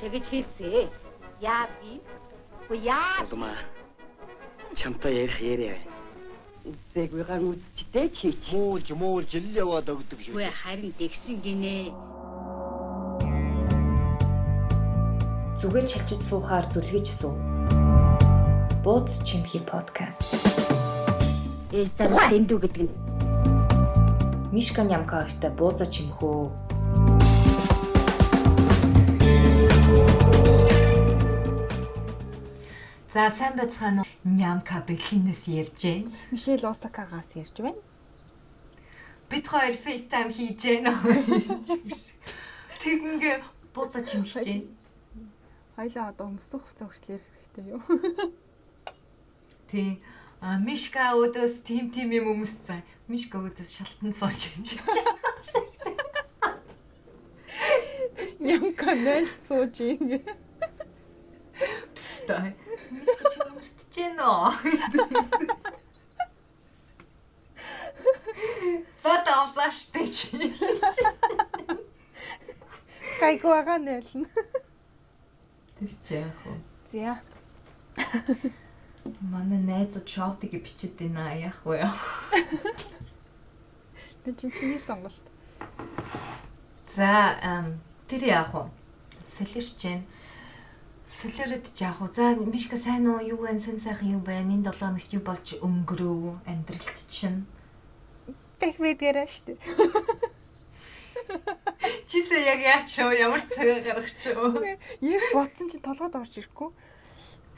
Тэгэж хийсэ. Яа би? Яа. Улмаа. Чамтай ярих яриа. Үзээгүйгээр үзчтэй чи чи. Муулж муулж л яваад өгдөг шүү. Үгүй харин дэгсэн гинэ. Зүгээр чачиж суухаар зүлгэж суу. Бууз чимхи подкаст. Ээлтэр дэндүү гэдэг нь. Мишка нямка хоёртой бууза чимхөө. За сайн байцгаана уу? Нямка Берлинээс ярьж байна. Мишель Осакагаас ярьж байна. Бид хоёр FaceTime хийж байна. Тэгнгээ бууза чимхэж байна. Хоёлаа одоо өмсөх хугацаа хүртэл хэрэгтэй юу? Тий. А Мишка өдөөс тим тим юм өмссөн. Мишка өдөөс шалтан сууж байна. Нямка найл сууж ийн. Пстай. Мишка чи өмсөж байна. Фото авлааштай чи. Гайгүй байгаа нэлнэ. Тэр чи яах вэ? За. Манай найзууд шоутыг бичээд байна яах вэ? Тэ чинь чиний сонголт. За тэр яах вэ? Солирч जैन. Солиород яах вэ? За Мишка сайн уу? Юу вэ? Сэн сайхан юу байна? Энэ 7 хоногт юу болж өнгөрөв? Амьдралт чинь. Бэх мэдгэрэ штэ. Чисээ яг яач юу? Ямар цагаа гаргач юу? Яг бодсон чинь толгойд орж ирэхгүй.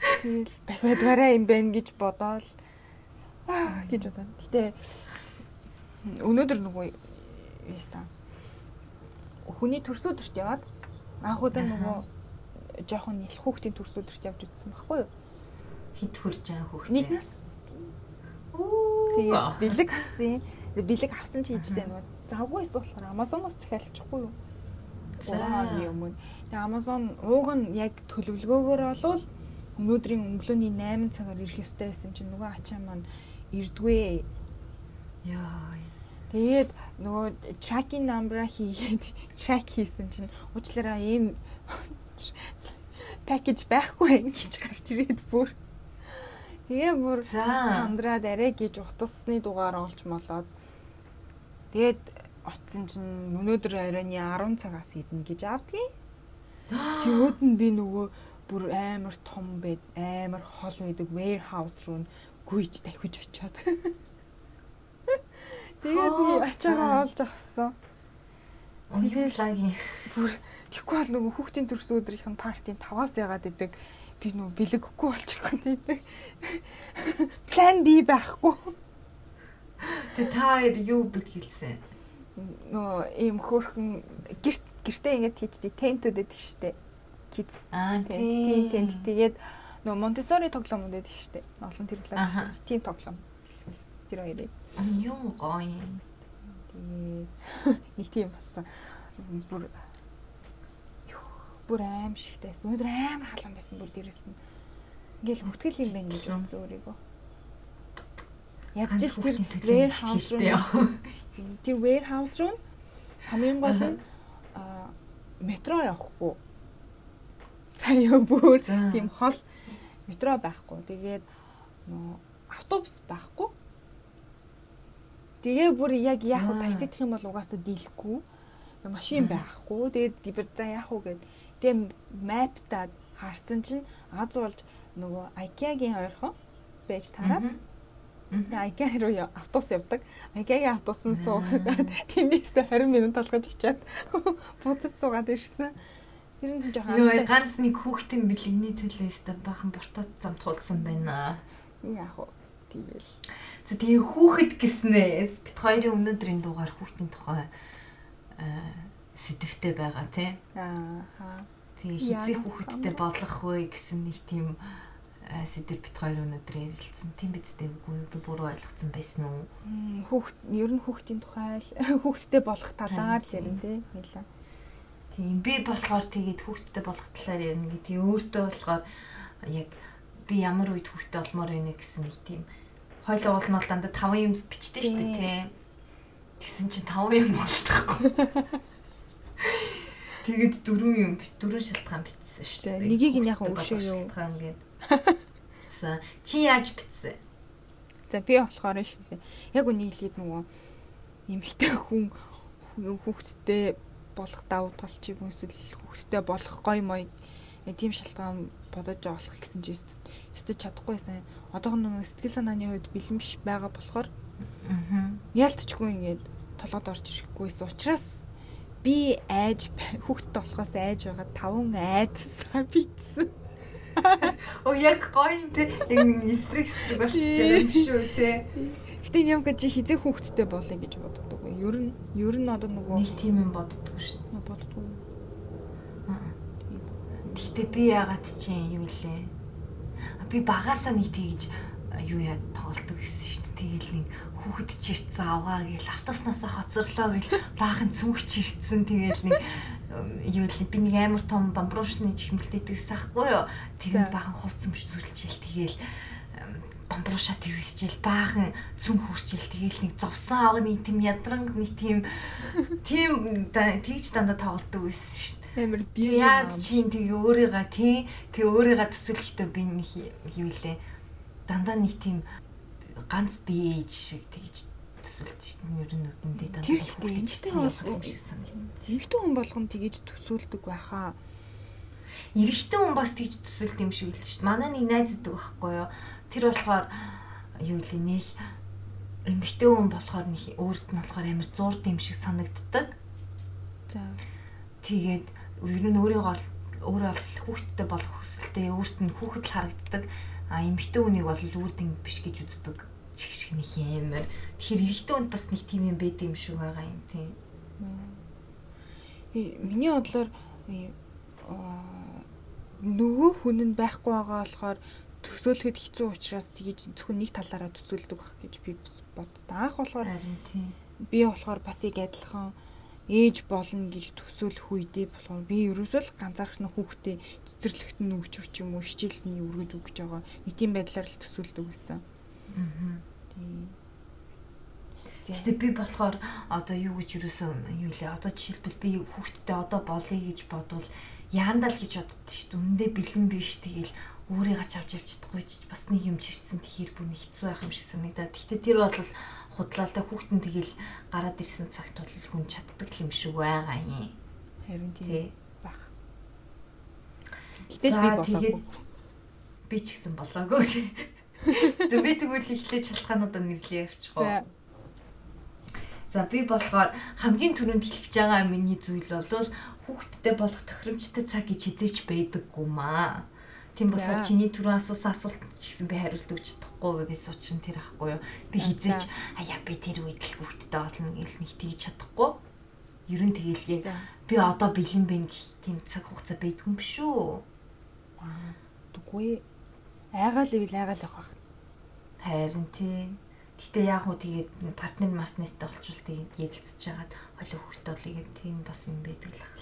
Тэгэл мэдгэрэ юм байна гэж бодоол. Аа гэж бодоо. Гэтэ өнөөдөр нөгөө яасан. Хүний төрс өдөрт яваад анхудаа нөгөө жоохон нэлх хүүхдийн төрс өдөрт явж үзсэн баггүй юу? Хит хурж байгаа хүүхдээ. Нэг нас. Тэгээ бэлэг авсан. Бэлэг авсан чи ижтэй нөгөө завгүй эсвэл Amazon-оос захиалчихгүй юу? 3 хоногийн өмнө. Тэгээ Amazon ууг нь яг төлөвлөгөөгөөр олвол өнөөдрийн өнгөлөөний 8 цагаар ирэх ёстой байсан чинь нөгөө ачаа маань ирдвэ. Яа. Тэгээд нөгөө tracking number хийгээд track хийсэн чинь уучлаарай ийм пакэж байхгүй гэж гарч ирээд бүр. Тэгээ бүр сандраад арай гэж утасны дугаар олж молоод тэгээд очсон чинь өнөөдөр оройны 10 цагаас идэнэ гэж авдгийг. Тэгвэл нь би нөгөө бүр амар том байд амар хол байдаг warehouse руу гүйж тавхиж очиод. Тэгээд би ачаагаа олж авсан. Онхлагийн бүр тэгэхгүй бол нөгөө хүүхдийн төрс өдрийнх нь партийн 5-аас ягаад идэг би нөгөө бэлэггүй болчихгүй тийдэг. План B байхгүй. Тэ та хоёр юу бит хэлсэн? Нөгөө ийм хөөрхөн гэрт гэртээ ингэж хийчдэг тентүүдэд штэ. Kids. Аа тийм тент тэгээд нөгөө Монтессори тоглоом үүдэд штэ. Олон тэрлэг. Тийм тоглоом. Тэр хоёрыг. Юм гоё. Тэгээд нэг тийм болсон. Бүр бүр аим шигтэй байсан. Өнөөдөр амар халуун байсан бүр дээрээс нь. Ингээл хөтгөл юм байна гэж үзсэн өөрийгөө. Ядч л тэр warehouse руу тэр warehouse руу хамгийн гол нь метро явахгүй. Цаяа бүр тийм хол метро байхгүй. Тэгээд автобус байхгүй. Тэгээ бүр яг яг таксидх юм бол угаасаа дийлэхгүй. Машин байхгүй. Тэгээд дибэр за яах вэ гэд. Тэгээ мапта харсан чинь аз болж нөгөө IKEA-гийн ойрхон байж тараад IKEA руу автобус явдаг. IKEA-гийн автобусанд суугаад тиймээс 20 минут толгож очиад буудаж суугаад ирсэн. Тэр нь жоохон Юу ганц нэг хүүхдийн бэлэгний төлөөс бахан бортод зам туулсан байна. Яах вэ? Тиймэл. За тэгээ хүүхэд гэснээс бит хоёрын өнөөдрийн дугаар хүүхдийн тухай сэдвтэй байгаа тий. Аа. Тэгээ хизээ хүүхэдтэй бодлох вэ гэсэн нэг тийм сэдв бит хоёр өнөөдөр ярилцсан. Тийм бидтэй үгүй би буруу ойлгоцсон байсан уу? Хүүхд ер нь хүүхдийн тухай хүүхдтэй болох талаар л ярина тий. Хэлээ. Тийм би болохоор тэгээд хүүхдтэй болох талаар ярина гэ. Тэгээ өөртөө болохоор яг би ямар үед хүүхдтэй болмоор байна гэсэн нэг тийм хойлоо уулнал дандаа 5 юм бичдэг шүү дээ тий. Тэгсэн чинь таван юм болтохгүй. Тэгээд дөрвөн юм бит дөрвөн шалтгаан битсэн шүү дээ. нэгийг нь уушиг болох юу? Шалтгаан гээд. За чи яаж битсэн? За би болохоор шүү. Яг үнийг хэлээд нөгөө эмэгтэй хүн хүү- хүүхэдтэй болох давуу тал ч юм эсвэл хүүхэдтэй болох гой мой э, тийм шалтгаан бодож олох гэсэн чи өстө чадахгүй байсан. Одоохон нөгөө сэтгэл санааны хувьд бэлэн биш байгаа болохоор ялтчгүй ингээд толгойд орж ирэхгүйсэн учраас би айж хүүхэдтэй болохоос айж байгаа таван айдсаа битсэн. Оо яг гоё те яг нэг эсрэг эсрэг болчихж юм шүү те. Гэтэ юм гэж хизээ хүүхэдтэй болъё гэж боддог. Ер нь ер нь одоо нөгөө Нэг тийм юм боддгоо шүү. боддгоо. Гэхдээ би яагаад чинь юу илээ? Би багасаа нэг тэгж юу яа тоглолдог гэсэн шүү дээ. Тэгэл нэг хүүхэд чирцэн авгаа гэл автоснасаа хоцорлоо гэл баахан цүнх чирцэн тэгэл нэг юу л би нэг амар том бамбруушны чихмэлтэй идэгсэн ахгүй юу. Тэр баахан хувц өмшүүлчихэл тэгэл м, бамбруушаа твэлжэл баахан цүн хүрчэл тэгэл нэг зовсон авга нэг тийм ядранг нэг тийм тийм тэгж дандаа тоглолдог байсан шүү дээ. Амар би Яад чинь тэгээ өөрийгөө тий тэгээ өөрийгөө төсөөлөхдөө би нэг юу лээ дандаа нэг тийм ганц бие шиг тэгж төсөөлж шин ер нь нүдэндээ дандаа Тэр ихтэй санагдав. Эмэгтэй хүн болгоно тгийж төсөөлдөг байхаа. Эрэгтэй хүн бас тэгж төсөөлт юм шиг л шүү дээ. Манай нэг найз идэг байхгүй юу. Тэр болохоор юу лээ нэх эмэгтэй хүн болохоор нэг өөрт нь болохоор амар зурд юм шиг санагддаг. За. Тэгээд ер нь өөрийгөө бол өөрөө бол хүүхэдтэй болох хүсэлтэй өөрт нь хүүхэд л харагддаг. А эмэгтэй хүнийг бол үрдэн биш гэж үздэг. Чих шиг нэг юмэр. Тэгэхээр эрэгтэй хүнд бас нэг тийм юм байд юм шиг байгаа юм тий. И- Миний бодлоор аа, нөгөө хүн нь байхгүй байгаа болохоор төсөөлөхөд хэцүү учраас тгийж зөвхөн нэг талаараа төсөөлдөг байх гэж би бас боддог. Анх болохоор би болохоор бас яг адилхан ээж болно гэж төсөөлөх үедээ болохоор би ерөөсөө л ганцаархны хүүхдээ цэцэрлэгт нь өгч өгч юм уу хичээлний өргөж өгч байгаа нэг тийм байдлаар л төсөөлдөг байсан. Аа. Тийм. Гэтэ би болохоор одоо юу гэж юусэн юу лээ одоо жишээлбэл би хүүхдтэй одоо болъё гэж бодвол яандаа л гэж боддоо шүү дээ. Үндэ бэлэн биш тэгэл өөрийгөө ч авч явж чадахгүй ч бас нэг юм чирсэн тэгэхээр бүр нэг хэцүү байх юм шиг санагдаад. Гэтэ тэр бол худлаалтай хүүхдэн тэгэл гараад ирсэн цагт бол хүн чаддаг юм шиг байгаа юм. Харин тийм Тий. байх. Гэтэл би болоогүй. би ч гэсэн болоогүй. Зөв би тэгвэл эхлээд шалтгаануудаа нэрлэе явчих уу. За. Би болохоор хамгийн түрүүнд хэлчихэж байгаа миний зүйл бол хүүхдтэй болох тохиромжтой цаг гэж хизээч байдаггүй маа. Тийм болохоор чиний түрүү асуусан асуулт ч гэсэн би хариулт өгч чадахгүй би суучин тэр ахгүй юу. Би хизээч аяа би тэр үед л хүүхдтэй болно гэл нэг тэгж чадахгүй. Ер нь тэгэлгээ би одоо бэлэн байна гэх тийм цаг хугацаа байдгүй юм биш үү? Тэггүй. Айгаал ивэл айгаал явах байх. Харин тий. Гэтэ яг уу тэгээд партнер мартнертэй олчвол тэгээд ярилцж хагаад хоёул хүүхдээ бол игээд тийм бас юм байдаг л л.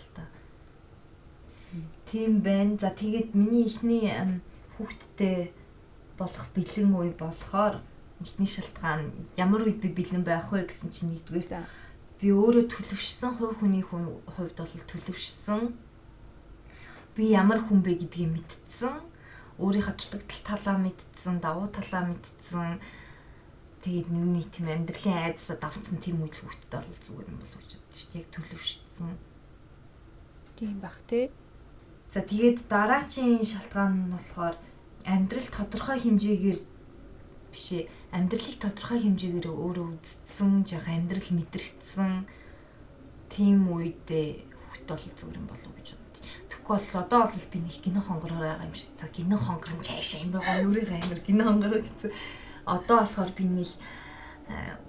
Тийм байна. За тэгээд миний ихний хүүхдтэй болох бэлэн үе болохоор ихний шалтгаан ямар үед би бэлэн байх вэ гэсэн чинь нэгдүгээр би өөрөө төлөвшсөн хувь хүний хүн хувьд бол төлөвшсөн. Би ямар хүн бэ гэдгийг мэдтсэн. Өөрийнхөө дутагдал талаа мэдтсэн, давуу талаа мэдтсэн. Тэгээд нүний тийм амьдралын айдасаа давцсан тийм үйл хөвгтөд бол зүгээр юм болов уу гэж. Яг төлөвшсөн. Тийм бах те. За тэгээд дараачийн шалтгаан нь болохоор амьдрал тодорхой хэмжээгээр биш ээ амьдралыг тодорхой хэмжээгээр өөрөө үздсэн, жаа амьдрал мэдэрсэн тийм үедээ хөвгт бол зүгээр юм болов гэж бодчих. Тэгэхгүй бол одоо бол би нэг гинэ хонгороор байгаа юм шиг. За гинэ хонгор нь цаашаа юм байгаа өөрийгөө амир гинэ хонгороо гэсэн. Одоо болохоор би нэг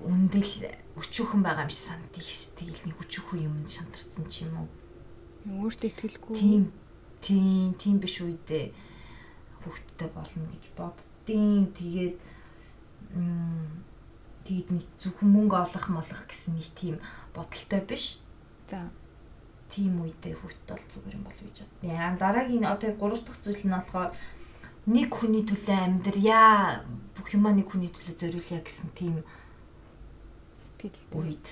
үндэл өчүүхэн байгаа юм шиг санагдчих ш. Тэгэл нэг өчүүхэн юм шантарсан ч юм уу. Өөртөө ихтгэлгүй. Тийм тийм тийм биш үедээ хүүхдтэй болно гэж боддtiin. Тэгээд тэгээд нэг зөвхөн мөнгө олох молох гэсэн нэг тийм бодолтой биш. За. Тийм үедээ хүүхдтэй бол зүгээр юм болов гэж боддیں۔ Яа дараагийн одоо 3 дахь зүйл нь болохоор нэг хүний төлөө амьдрья бүх юмаа нэг хүний төлөө зориулъя гэсэн тийм Сэтгэлтэй. үед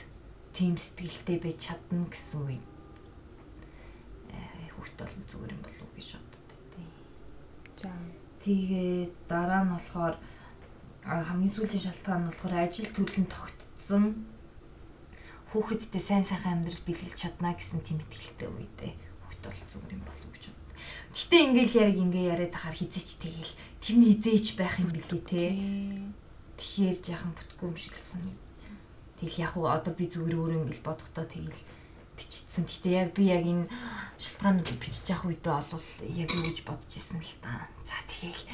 тийм сэтгэлтэй байж чадна гэсэн үг. Бол зүгээр юм болов уу гэж боддог тий. За. Тэгээд дараа нь болохоор хамгийн сүүлийн шалтгаан нь болохоор ажил төрлөн тогтцсон хүүхэдтэй сайн сайхан амьдрал бэлгэлж чадна гэсэн тийм итгэлтэй үедээ хүүхд бол зүгээр юм болов уу гэж боддог. Гэтэ ингээл яг ингээ яриад тахаар хизээч тэгэл тэрний хизээч байх юм билий те. Тэгэхээр яхан бүтггүй юм шиглсэн. Тэгэл яг уу одоо би зүгээр өөрөө ингээл бодохдоо тэгэл бичсэн. Гэтэ яг би яг энэ шалтгааныг бичиж явах үедээ олвол яг юу гэж бодож исэн л та. За тэгэл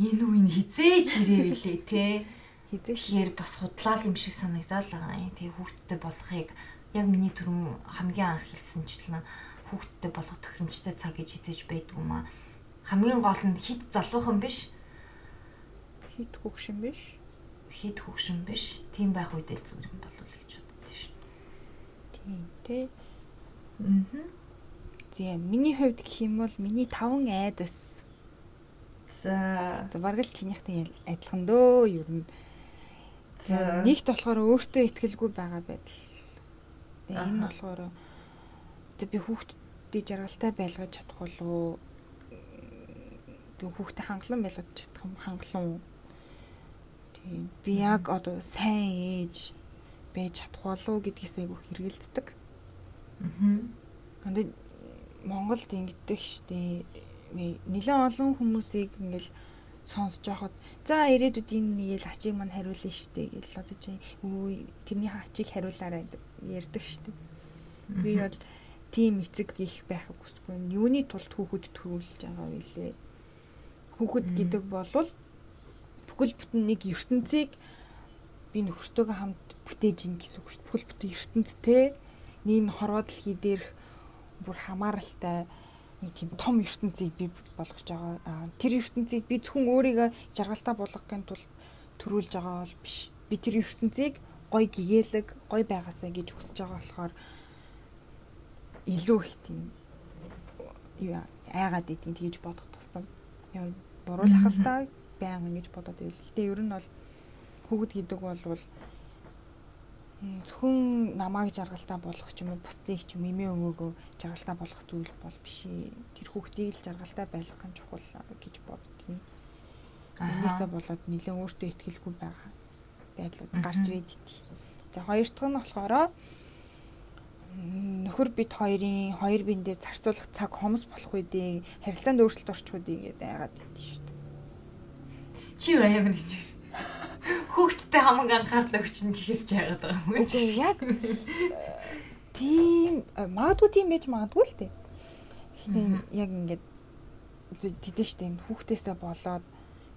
энэ үеийн хизээч ирээ билээ те. Хизээ Тэгэхээр бас худлаа юм шиг санагдаад байгаа. Тэгээ хүүхдтэй болохыг яг миний түрүүн хамгийн анх хэлсэнчлэн хүүхдтэй болгох тохиромжтой цаг гэж хизээж байдгүй маа. Хамгийн гол нь хит залуухан биш, хит хөгшин биш. хит хөгшин биш. Тийм байх үедээ зүгээр юм болов уу гэж боддоо шин. Тийм тий. Аа. За миний хувьд гэх юм бол миний таван айдас. За. Бараг л чинийхтэй адилхан дөө ер нь. За нэгт болохоор өөртөө ихтгэлгүй байгаа байдал. Тэгээ энэ болохоор би хүүхдтэй жаргалтай байлгаж чадах болов би хүүхдэд хангалан байлгаж чадах юм хангалан? Тийм би яг одоо сайн ээж байж чадах болов гэдгээс айгүй хэрэгэлцдэг. Аа. Гандаа Монголд ингэдэг штеп нэлээд олон хүмүүсийг ингээл сонсож байхад за ирээдүйд энэ нэгээл ачийг мань хариулна штеп гэл одоо чи өө тэрний ачийг хариулаарай ярьдаг штеп. Би бол тийм эцэг их байхыг хүсэхгүй. Юуны тулд хүүхэд төрүүлж байгаа вэ лээ. Хүүхэд гэдэг болвол бүхэл бүтэн нэг ертөнцийг би нөхөртөөгөө хамт бүтээж ин гэсэн үг шүү дээ. Бүхэл бүтэн ертөнцтэй нэг хорвоо дэлхий дээрх бүр хамааралтай нэг тийм том ертөнцийг би болгож байгаа. Аа, Тэр ертөнцийг би зөвхөн өөрийгөө жаргалтай болгохын тулд төрүүлж байгаа бол биш. Би тэр ертөнцийг гой гэгээлэг, гой байгаасаа гэж хүсэж байгаа болохоор илүү их тийм юу айгаад идэв тэгж бодох тусам. Яа буруулах л та байнга ингэж бодоод байл. Гэтэ ер нь бол хүүхэд гэдэг бол зөвхөн намайг жаргалтай болгох ч юм уу бусдыг ч юм эмээ өвөөгөө жаргалтай болгох зүйл бол биш. Тэр хүүхдийг л жаргалтай байлгах нь чухал гэж боддгийг. Энээсээ болоод нэлээд өөртөө ихтгэлгүй байгаа байдлууд гарч ирээд ити. За хоёр дахь нь болохоор нөхөр бит хоёрын хоёр биендээ зарцуулах цаг хомс болох үедээ харилцаанд өөрчлөлт орчих үедээ гэдэг айгаад идэв шүү дээ. Чи юу амар гэж. Хүүхдтэй хамгийн анхаарал өгч нь гэхээс ч яагаад байгаа юм бэ? Яг тийм магадгүй тийм байж магадгүй л дээ. Гэхдээ яг ингээд тэдэн штэ энэ хүүхдээсээ болоод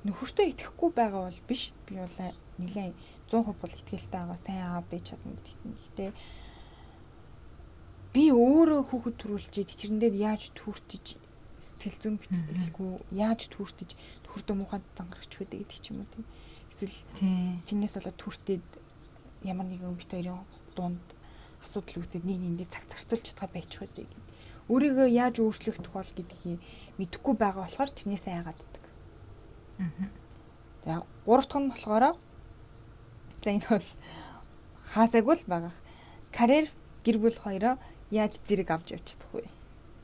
нөхөртөө итгэхгүй байгаа бол биш. Би бол нэлээд 100% бол итгэлтэй байгаа сайн аа байж чадна гэдэгт. Гэхдээ би өөрөө хүүхэд төрүүлчихэд тэрэндээ яаж түүртэж сэтгэл зүйн битгэлгүй яаж түүртэж нөхөртөө муухай зангарч байдаг гэдэг ч юм уу тийм. Тийм. Тэрнээс болоод түртээд ямар нэгэн бит хоёрын дунд асуудал үүсээд нэг нэгэндээ цаг зарцуулж чадхаа байчих байдаг. Өөрийгөө яаж өөрчлөх тухай гэдгийг мэдэхгүй байгаа болохоор тэрнээсээ айгаад байдаг. За гурав дахь нь болохоор за энэ бол хаасаагүй л байгаа. Карьер гэр бүл хоёроо яаж зэрэг авч явж чадах вэ?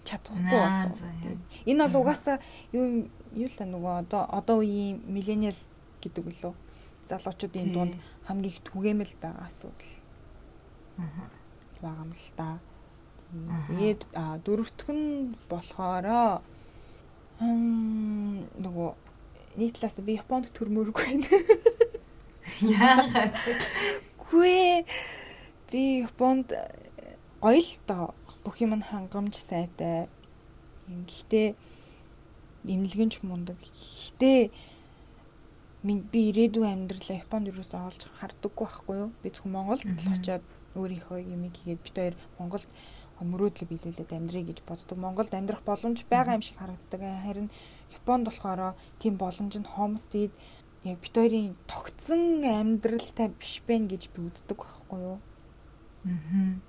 Чадахгүй Аа, болов. Энэ бол угаасаа юу юу л нөгөө одоо одоо үеийн миллениал гэдэг үлээ залуучуудын дунд хамгийн их түгээмэл байгаа асуудал байгаа юм л та. Тэгээд дөрөвтг нь болохоро нөгөө нэг талаас би Японд төрмөргүй байна. Яагаад? Гүй би Японд гоё л доо бүх юм нь хангамж сайтай. Гэхдээ имлэгэнч мундаг. Гэхдээ би ирээдүйн амьдралаа Японд юусаа олж хардаггүй байхгүй юу? Би зөвхөн Монголд л очиод өөрийнхөө юмыг хийгээд бид хоёр Монголд мөрөөдлө биелүүлээд амьдрий гэж боддог. Монголд амьдрах боломж байгаа юм шиг харагддаг. Харин Японд болохоор тийм боломж нь тэгээд яг бид хоёрын тогтсон амьдралтай биш байх гэж би үздэг байхгүй юу? Аа.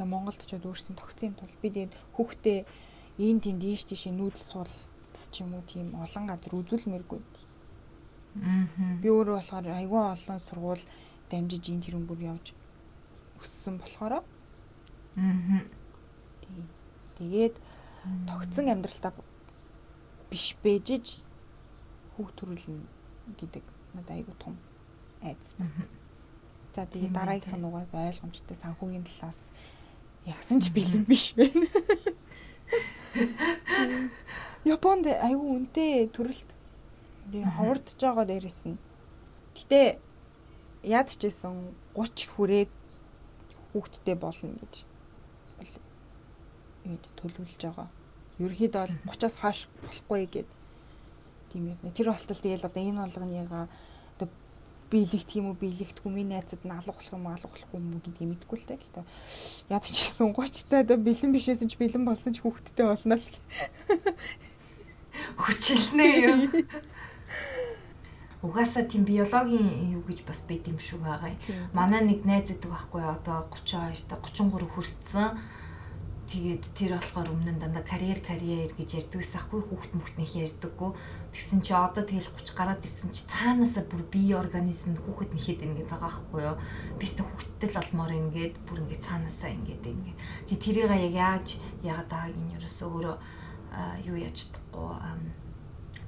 Яг Монголд очиод өөрсдийн тогтсон юм тул би тэгээд хүүхдээ ийм тийм дийш тийш нүүдэл суул ч юм уу тийм олон газар үзүүлмээргүй. Би өөрөө болохоор айгүй олон сургууль дамжиж ин тэрэн бүр явж өссөн болохоор Аа. тэгээд тогтсон амьдралтаа биш бэжж хүүхд төрүүлнэ гэдэг надад айгу том айдас бас. За тэгээд дараагийнх нь угаас ойлгомжтой санхүүгийн талаас яасан ч бэлэн биш байна. Японд айгу үнэтэй төрөлт. Тэгээ ховордож байгаа дээрээс нь. Гэтэ яад хичээсэн 30 хүрээд хүүхдтэй болно гэж ийм төлөвлөж байгаа. Ерөнхийдөө бол 30-аас хойш болохгүй гэд тийм яг тэр болтол тэгэл одоо энэ болгоныгаа одоо биелэгдэх юм уу биелэгдэхгүй миний найзууд нь алга болох юм уу алга болохгүй юм уу гэдгийг мэдэхгүй л та. Гэтэ яг ч сунгуучтай одоо бэлэн бишээсэн ч бэлэн болсон ч хүүхдтэй болно л. Хүчилнэ юу. Угаасаа тийм биологийн юу гэж бас байд юм шүү байгаа юм. Манай нэг найз гэдэг байхгүй одоо 32 та 33 хүрсэн. Тэгээд тэр болохоор өмнө нь дандаа карьер карьер гэж ярьдагс ахгүй хүүхд мөхтнийх ярьдаггүй. Тэгсэн чи одоо тэгэл 30 гараад ирсэн чи цаанаасаа бүр бие организм нь хүүхэд нэхэд ингээд байгаа хгүй юу. Бистэ хүүхдтэй л олмоор ингээд бүр ингээд цаанаасаа ингээд ингээд. Тэг тэрийг яг яаж яагаад байгааг нь ерөөсөө өөрөө юу яаж чадахгүй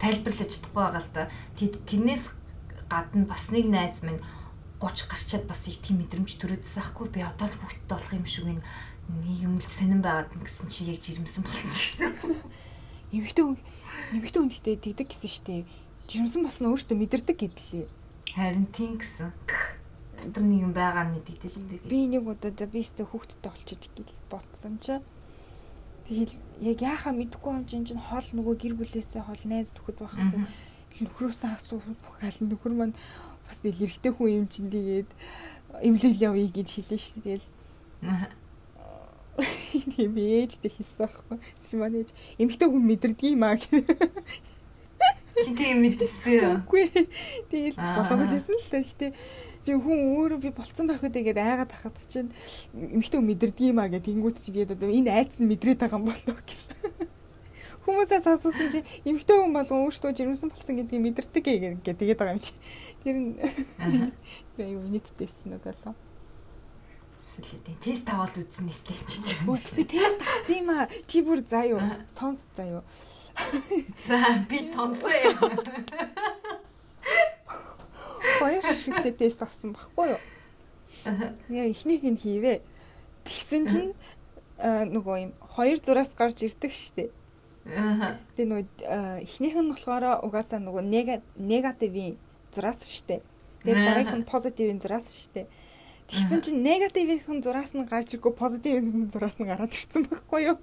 тайлбарлаж чадахгүй байгаа л да. Тэрнээс гадна бас нэг найз минь 30 гарчаад бас их тийм мэдрэмж төрөөдсөн ахгүй би одоо л хүүхдтэй болох юм шиг нэг юм л сонирн байгаад гэсэн чи яг жирэмсэн болсон шүү дээ. Эмэгтэй хүн эмэгтэй хүн гэхдээ тэгдэг гэсэн шүү дээ. Жирэмсэн болсон өөртөө мэдэрдэг гэдлээ. Харин тийм гэсэн. Тэр нэг юм байгаа шүү дээ. Би нэг удаа за би өстө хүүхдтэй болчих гэл ботсон чи. Тэгэл яг яахаа мэдэхгүй юм чинь чинь хол нөгөө гэр бүлээсээ хол найз төхөд байхгүй. Нөхрөөсөө асуух гал нөхөр маань бас илэрхтэй хүн юм чинь тэгээд эмлэл явъя гэж хэлээ шүү дээ. Тэгэл Тийм ээжтэй хэлсэн аахгүй. Симон ээж эмэгтэй хүн мэдэрдэг юм аа. Чи тийм мэдэрсэн. Үгүй. Тэгэл болоогүй лсэн л та. Гэтэ чи хүн өөрөө би болцсон байх үедээ гээд айгаад тахад чинь эмэгтэй хүн мэдэрдэг юм аа гэдэг тэнгуут чи тэгээд одоо энэ айц нь мэдрээд байгаа юм болов гэл. Хүмүүсээс асуусан чи эмэгтэй хүн болгон өөртөө жирэмсэн болцсон гэдгийг мэдэрдэг гэдэг тэгээд байгаа юм чи. Тэр нь би юу нийтдээсэн надад л хэлээ. Тест аваад үзсэн нэстэй чи. Би тест авсан юм аа. Чи бүр юу? Сонс юу? За би сонсоо. Хоёр шигтэй тест авсан баггүй юу? Яа ихнийх нь хийвэ. Тэгсэн чинь нөгөө юм хоёр зураас гарч ирдэг штеп. Аа. Тэгээ нөгөө эхнийх нь болохоор угаасаа нөгөө негативын зураас штеп. Тэгээ дараагийнх нь позитивын зураас штеп. Тэгсэн чинь негативын зураас нь гарч иргүй позитивын зураас нь гараад ирсэн байхгүй юу?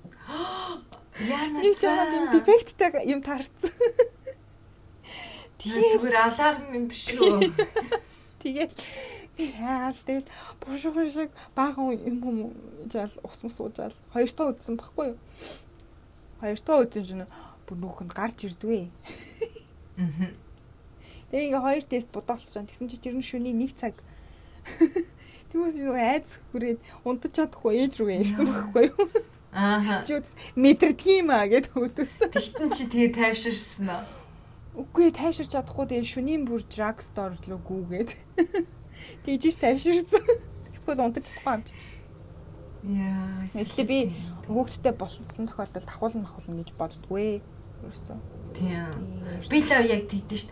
Яна. Нэг жоо юм дефекттэй юм таарсан. Зүгээр аларм юм биш үү? Тэгээ яал тэгэл бушуух шиг баахан юм юм жаал ус мус уужаал хоёр тоо үдсэн баггүй юу? Хоёр тоо үдсэн чинь бүр нөхөнд гарч ирдвэ. Аа. Тэгээ ингээ хоёр тест бодоолч чам тэгсэн чи тэр нь шөнийн 1 цаг Тэгвэл нөгөө айц хүрээд унтаж чадахгүй ээж рүү ирсэн байхгүй юу? Аа. Чүд мэдэрдэг юм аа гэд хөдөөсөн. Тэгтэн чи тэгээ тайвширсан аа. Үгүй тайвширч чадахгүй тэгээ шүнийн бүр drug store руу гүүгээд. Тэгж тайвширсан. Тэгвэл унтаж чадахгүй юм чи. Яа. Гэхдээ би хүүхдтэй болсон тохиолдолд ахуулна ахуулна гэж боддгоо. Ерөөсөө. Тийм. Би л яг тэгдэж ш.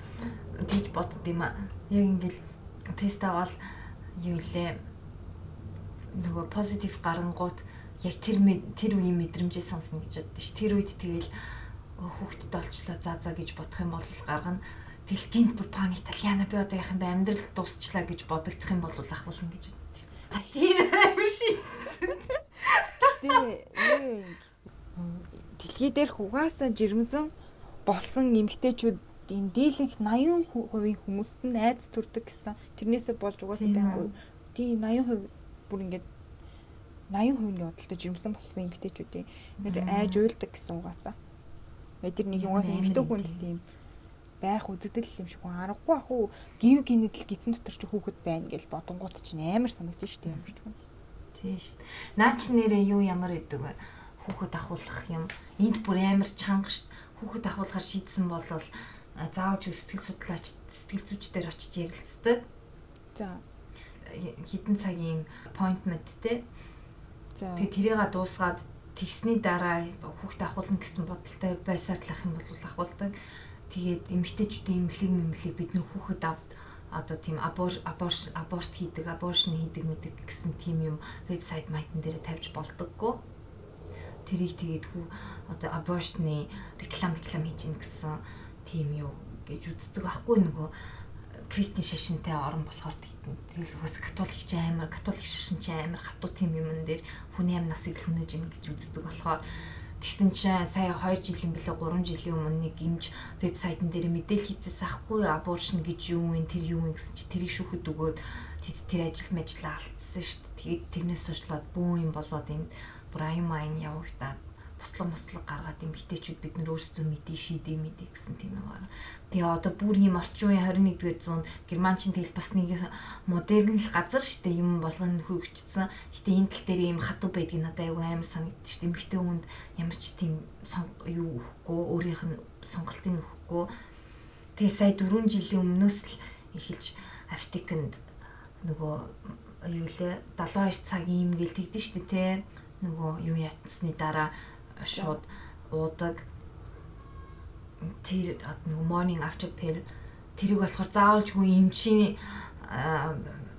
Тэгж бодд юм аа. Яг ингээл тест аваад юу лээ нөгөө позитив гарангууд яг тэр тэр үеийн мэдрэмжээ сонсно гэж боддоо ш. Тэр үед тэгэл хүүхдэд олчлоо за за гэж бодох юм бол гаргана. Гинт бүр паник итальяна би одоо яах юм бэ амьдрал дуусчлаа гэж бодогдох юм бол ахуулна гэж боддоо ш. А тийм ши. Гэтэ юу гэсэн дэлхий дээрх угаасаа жирэмсэн болсон эмгтээчүүд энэ дийлэнх 80% хүмүүст нь айц төрдөг гэсэн. Тэрнээсээ болж угаасаа байхгүй. Тийм 80% бүр ингээд 80% нь бодолтой жирэмсэн болсон эмгтээчүүдийн нэр айж уйлдаг гэсэн угаасаа. Тэр нэг угаасаа эмгтээ хүнд тийм байх үзэгдэл юм шиг аргагүй ах уу гів гинэдэл гизэн дотор ч хүүхэд байна гэж бодонгууд чинь амар санагдаж штэ ямар ч юм. Тийм штэ. Наа чи нэрээ юу ямар идэг? Хүүхэд ахуулах юм. Энд бүр амар чанга штэ. Хүүхэд ахуулахар шийдсэн бол заавч сэтгэл судлаач сэтгэл зүйчдэр очиж ярилцдаг. За хитэн цагийн appointment те. За. Тэгээ тэрийг дуусгаад тэгсний дараа хүүхдээ ахуулна гэсэн бодолтой байсаар л ах юм бол ахуулдаг. Тэгээд эмэгтэйчүүдийн эмнэлэг мэмлэг бид нөх хүүхэд авд одоо тийм аборт аборт хийдэг, аборшн хийдэг мэдэг гэсэн тийм юм вебсайт майтан дээр тавьж болдоггүй. Тэрийг тэгээд хүү одоо аборшны реклам реклам хийж ийн гэсэн тийм юу гэж үздэг байхгүй нөгөө Кристийн шашинтай орон болохоор тэгэл угаас католикч амар католик шашин чи амар хатуу тийм юмн дээр хүний амнасыг л хүнэж ийн гэж үздэг болохоор Тэгсэн чинь сая 2 жилийн билээ 3 жилийн өмнө нэг имж вебсайтн дээр мэдээлэл хийцээс ахгүй аборшн гэж юу вэ тэр юу вэ гэсэн чи тэрийг шүүхэд өгөөд тэд тэр ажил мэжлээ алдсан шүү дээ. Тэгээд тэрнээс хойшлоод бүү юм болоод энд маян явагдаад бослог мослог гаргаад эмгтээчүүд бид нар өөрсдөө мэдээ шийдээ мэдээ гэсэн тийм юм байна. Тэгээ одоо бүр ийм орчин үеийн 21-р зуунд германчин тэл бас нэг модерн л газар штэ юм болгоно хөгжсөн. Гэтэ энэ тал дээр ийм хатуу байдгийг надад аюу амар санагдчих штэ. Эмгтээ хүнд ямар ч тийм юу өгөхгүй өөрийнх нь сонголтыг өгөхгүй. Тэгээ сая 4 жилийн өмнөөс л эхэлж Афтикэнд нөгөө юу лээ 72 цагийн юм гээл тэгдэж штэ те нөгөө юу ятсны дараа шууд уудаг тэр нэг morning after pill тэрийг болохоор заавалжгүй эмчийн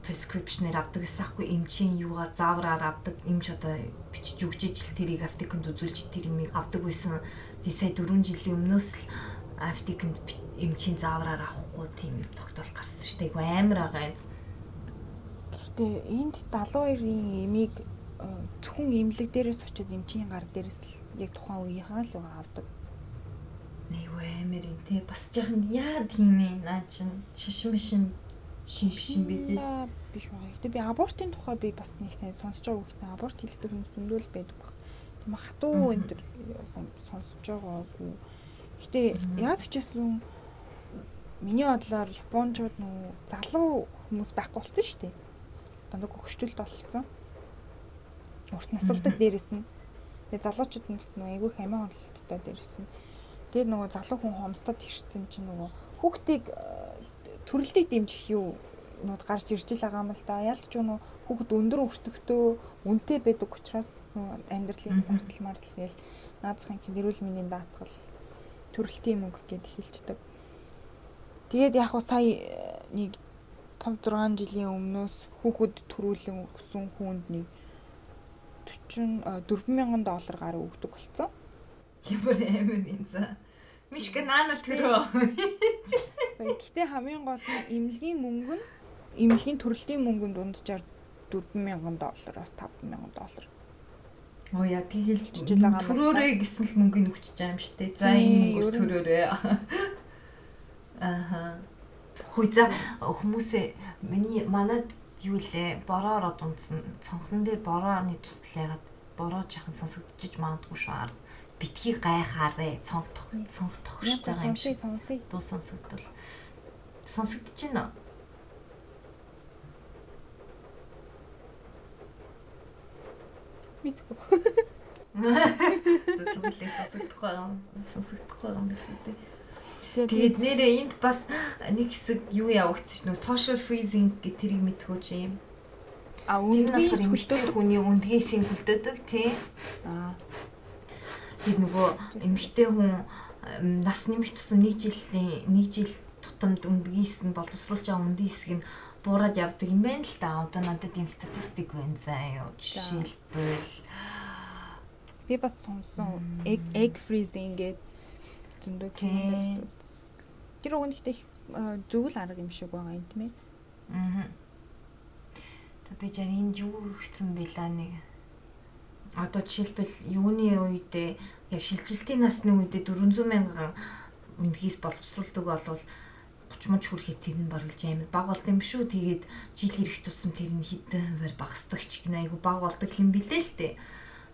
prescription-ээр авдаг гэсэн аахгүй эмчийн юугаар заавраар авдаг эмч одоо бичиж өгч ижил тэрийг аптекэнд үзүүлж тэр юмыг авдаг байсан. Тэгээ сая 4 жилийн өмнөөс л аптекэнд эмчийн заавраар авахгүй тийм тогтоол гарсан шүү дээ. Амар байгаа юм. Гэхдээ энд 72-ийн эмийг зөвхөн имлэг дээрээс очиод эмчийн гар дээрээс л яг тухайн үеийнхаа л авдаг. Нэг амар юм те бас жоохон яа тийм ээ наа чин шишин мишин шин шин бийж биш байгаа. Гэтэ би абортын тухай би бас нэг сайн сонсож байгаа гэхдээ аборт хийлдэг хүмүүс зөндөл байдаг. Тийм хатуу энэ төр сонсож байгаагүй. Гэтэ яг ч гэсэн миний бодлоор японочууд нөө залуу хүмүүс байхгүй болсон шүү дээ. Дандаа хөгшчүүлт болсон урт насалдаг дээрэс нь. Тэгээ залуучууд нь бас нөгөө айгүй хамаа хонолттой дээрэс нь. Тэгээ нөгөө залуу хүн хомстод ирсэн чинь нөгөө хүүхдийг э, төрөлтийг дэмжих юу нууд гарч ирж л байгаа юм л да. Ялч нөгөө хүүхд өндөр өртөгтөө үнэтэй байдаг учраас амьдралын зардал мардал гээл наазахын гэрүүл мэндийн даатгал төрөлтийн мөнгө гэд эхэлцдэг. Тэгээд яг хуу сая э, нэг 5 6 жилийн өмнөөс хүүхэд төрүүлэн өгсөн хүнд нэг 44000 доллар гаруй өгдөг болсон. Ямар амар юм за. Мишка наана төрөө. Гэтэ хамгийн гол нь имлэгийн мөнгө нь имлэгийн төрөлтийн мөнгөнд дунджаар 4000 доллараас 5000 доллар. Оо яа тэгэл жижиг байгаа юм. Төрөөрэй гэсэн л мөнгөний өгч байгаа юм шүү дээ. За энэ мөнгөөр төрөөрэй. Аха. Хөөе хүмүүсээ миний манад юу лээ? Бороо ороод унтсан. Цонхон дээр борооны тусал ягаад бороо жахан сонсогдчих магадгүй шүү ард. Битгий гайхаарэ. Цонх цонх тохирч байгаа юм шиг. сонсъё. Дуу сонсогдвол. Сонсогдож байна мэдгүй. Сонсогдох байгаа сонсогдох байгаа юм байна үү Тэгээд нэрээ энд бас нэг хэсэг юу явагдчих нөө social freezing гэх тэрийг мэдхүү чи юм. А үндгээс эмэгтэй хүний үндгээс юм хөлдөөдөг тий. Аа. Тэр нөгөө эмэгтэй хүн нас нэмэх тусам нэг жилийн нэг жил тутамд үндгээс нь боловсруулж байгаа үндгийн хэсэг нь буураад явдаг юм байна л да. Одоо надад энэ статистик байна заа юу. Жишээлбэл би бас сонсон egg freezing гэдэг зөндөө кино Тэр уг нь ихтэй зөвл арга юм шиг байгаа юм тийм ээ. Аа. Тэг би жаа энд юу хийсэн байлаа нэг одоо жишээлбэл юуны үедээ яг шилжилтийн насны үедээ 400 мянган үндгээс боловсруулдаг болвол 30 мөч хүрэхэд тэр нь барилж амар баг болд юм шүү. Тэгээд жил ирэх тусам тэр нь хитэн хуваар багасдаг ч гэнэ айгу баг болдог юм билээ л дээ.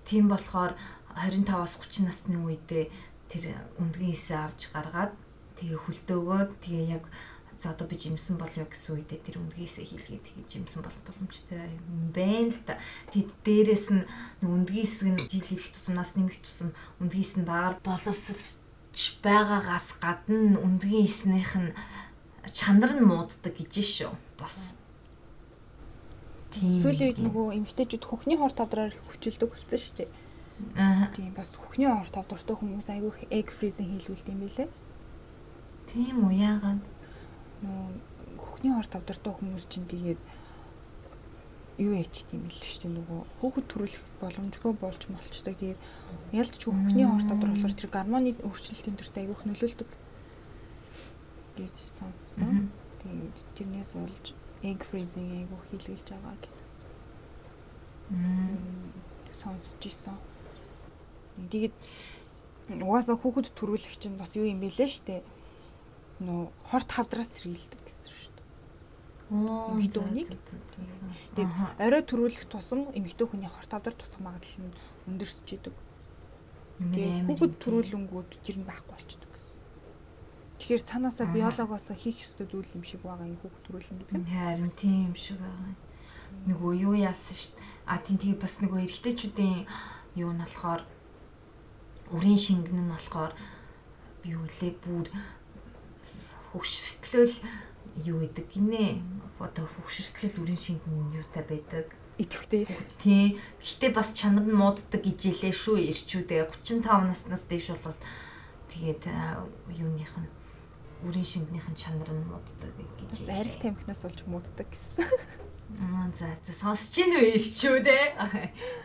Тийм болохоор 25-аас 30 насны үедээ тэр үндгийн хэсээ авч гаргаад тэгээ хөлтөөгөөд тэгээ яг за одоо би жимсэн болё гэсэн үедээ тэр үндгийсээ хийлгээд тэгээ жимсэн болох боломжтой юм байна л та. Тэд дээрэс нь үндгийн хэсэг нь жил ирэх тусам нас нэмэх тусам үндгийс нь багаар боловсрч байгаагаас гадна үндгийн хэснийх нь чанар нь мууддаг гэж шүү. Бас. Тийм. Сүүлийн үед нөгөө эмгтээчүүд хөхний хор тавдраар их хүчилдэг болсон шүү дээ. Аа. Тийм бас хөхний хор тавдартай хүмүүс айгүй их egg freezing хийлгүүлдэг юм билэ. Тийм үү яагаад? Нөгөө хөхний хор тавдартай хүмүүс чинь тэгээд юу яач тийм л шүү дээ нөгөө хүүхэд төрүүлэх боломжгүй болж молчдаг. Тэгээд ялцч хөхний хор тавдар болохоор тэр гормоны өөрчлөлтийн төрт их нөлөөлдөг. гэж сонссон. Тэгээд тэрнээс болж egg freezing айгүй хийлгэлж байгаа гэдэг. сонсч ирсэн. Тэгээд угаасаа хүүхэд төрүүлэх чинь бас юу юм бэлээ штэ. Нөө хорт хавдраас сэргийлдэг гэсэн шүү дээ. Оо. Эмэгтэй хүнийг? Тэгээд орой төрүүлэх тусам эмэгтэй хүний хорт хавдар тусах магадлал нь өндөрсөж идэг. Тэгээд хүүхэд төрүүлэнгүүд жир нь байхгүй болчдөг. Тэгэхээр цаанаасаа биологоос хийх ёстой зүйл юм шиг байгаа юм хүүхэд төрүүлэн гэдэг нь. Харин тийм шиг байгаа. Нөгөө юу яасан шүү дээ. А тийм тэгээ бас нөгөө эрэгтэйчүүдийн юу нь болохоор үрийн шингэн нь болохоор юу лээ бүр хөвшөртлөл юу гэдэг гинэ. Одоо хөвшөртлөл үрийн шингэн юутай байдаг. Идэвхтэй. Тий. Гэхдээ бас чанар нь мууддаг гэж илээ шүү ирчүүдээ 35 наснаас дээш бол тэгээд юуных нь үрийн шингэнийх нь чанар нь мууддаг гэж. Арх тамхинаас болж мууддаг гэсэн. Аа за за сонсож гин үү ирчүүд ээ.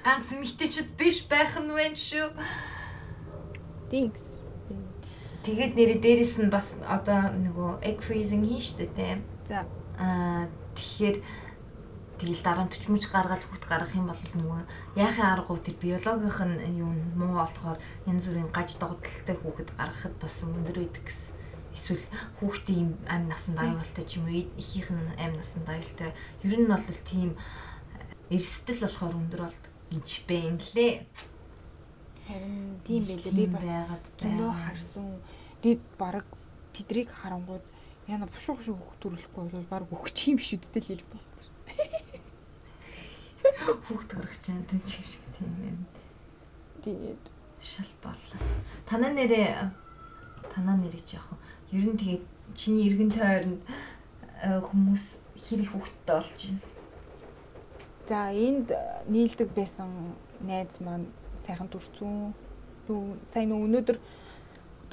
Ганц эмэгтэйчүүд биш байх нь вэ шүү. Thanks. Тэгээд нэрээ дээрэс нь бас одоо нөгөө egg freezing хийн штэ тий. За Аа тэгэхээр тэгэл дараа нь төчмөж гаргаад хүүхд гаргах юм бол нөгөө яахын аргагүй тэр биологийнх нь нь муу болохоор янз бүрийн гаж догдолтой хүүхэд гаргахад бас өндөр байдаг гэсэн. Эсвэл хүүхдийн амь насанд аюултай ч юм уу ихийнх нь амь насанд аюултай. Ер нь бол тийм эрсдэл болохоор өндөр болд гэж байна лээ. Харин тийм байлээ би бас зөндөө харсан. Тэгэд баг тэдрийг харангууд яна бушуу бушуу хөх төрүүлэхгүй бол баг өгч юм биш үсттэй л гэж бодсон. хүүхд гаргах чинь тийм ч шиг тийм юм. Тэгээд Шал боллоо. Танаа нэрээ танаа нэрээ ч яг хөө ер нь тэгээд чиний эргэн тойронд э, хүмүүс хэр их хүүхдтэй болж байна. за энд нийлдэг байсан найз маань сайхан төрсөн. Сайн нөө өнөөдөр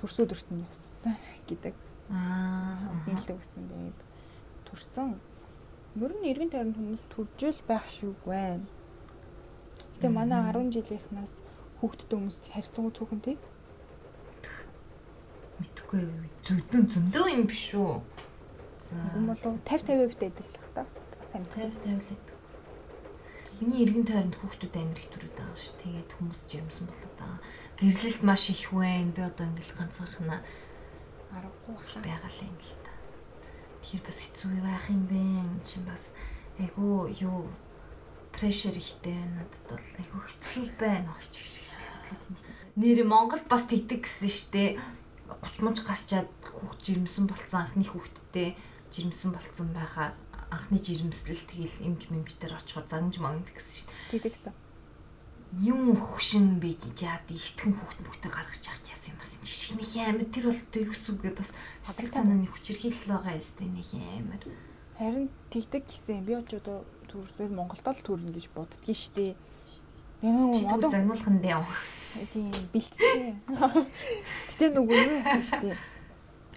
төрс өдөрт нь явсан гэдэг. Аа. нийлдэг гэсэн тэгээд төрсөн. Ер нь эргэн тойронд хүмүүс төржөл байх шиг байна. Гэтэ манай 10 жилийнхнаас хүүхдтэй хүмүүс харьцангуй цөөхөн тий. Мэдхгүй зүдэн зөндөө юм биш үү? Юм болов 50 50% байдаг л та. Амт. 50 50 л. Миний эргэн тойронд хүүхдүүд амир их төрөд байгаа ш. Тэгээд хүмүүс жирэмсэн болоод байгаа. Гэрлэлт маш их байна. Би одоо ингээл ганцаархнаа Аргагүй баха. байгаа л юм л та. Тэгэхээр бас хэцүү байх юм бэ? Чин бас айгу юу прешэр ихтэй надад бол айгу хэцүү байна ооч гэх шиг. Нэр Монголд бас тэгдэг гэсэн штэ. 30 мууч гарчаад хүүхд жирэмсэн болсон анхны хүүхдтэй жирэмсэн болсон байхаа анхны жирэмслэл тэгэл эмч мэмчтэр очихоор зангж магнад гэсэн штэ. Тэгдэгсэн. Юм хөшин бийж жаад ихтгэн хүүхд мөхтэй гаргаж яах яасан юм бас энэ шиг нэг амар тэр бол төгсүгэ бас сэтгэл санааны хүчирхийлэл байгаа юм нэг амар. Харин тэгдэг гэсэн би ч одоо төрсөөл Монголд л төрнө гэж боддгийн штэ. Би нэг модон түр загнуулхан дээ. тийм бэлтцээ. Гэтэ нөгөө юу яасан штэ.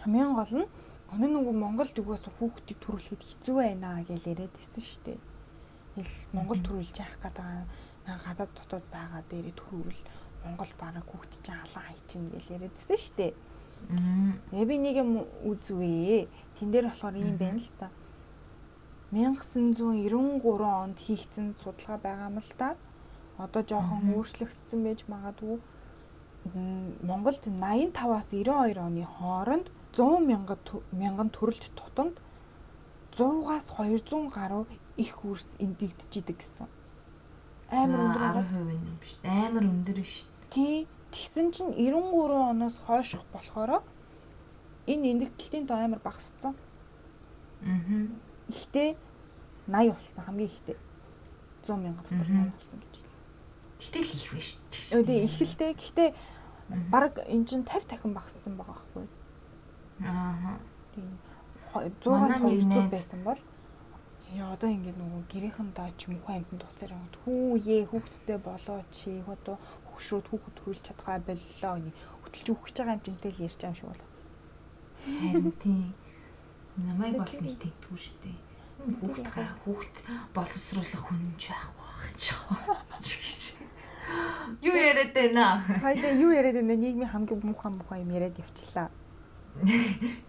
Хамгийн гол нь өнөө нөгөө Монголд югаас хүүхдийг төрүүлэхэд хэцүү байна гэж яриад байсан штэ. Ил Монгол төрүүлж яах байгаа гадаад дотоод байгаа дээрээ төрүүл Монгол бараг хүүхд чинь халаан хайчин гэж яриадсэн штэ. Тэгээ би нэг юм үзвээ. Тэн дээр болохоор юм байна л та. 1993 онд хийгдсэн судалгаа байгаа юм л та. Одоо жоохон өөрчлөгдсөн байж магадгүй. Монголд 85-аас 92 оны хооронд 100 мянган тө- мянган төрөлт тутамд 100-аас 200 гаруй их үрс эндэгдэж идэг гэсэн. Амар өндөр байгаа. 10% юм биш. Амар өндөр биш. Тий. Тэгсэн чинь 93 оноос хойших болохоор энэ эндэгдэлтийн тоо амар багассан. Аа. Ихтэй 80 болсон хамгийн ихтэй. 100 мянган дотор Мгм. 80 болсон гэж. Гэтэл их биш. Өө тий ихэлтэй. Гэхдээ баг эн чинь 50 дахин багассан байгаа байхгүй. Аа. Тийм. Хо- 100-аас Манай нэг 200 найз- байсан бол Яа одоо ингээд нөгөө гэрийнхэн даа ч юм уу амьтанд уцаар яваад хүү ээ хүүхдтэй болоо чи одоо хөвшрүүд хүүхэд төрүүлж чадгаа боллоо гэх хөтөлж өгч байгаа амьтантай л ярьж байгаа юм шиг болоо. Харин тийм. Намайг бол нэг тэгдгүү штэ. Хүүхд ха хүүхд боловсруулах хүн ч байхгүй байх ч. Юу яриад байна? Хоёлаа юу яриад байна? Нийгмийн хамгийн муухай муухай юм яриад явчлаа.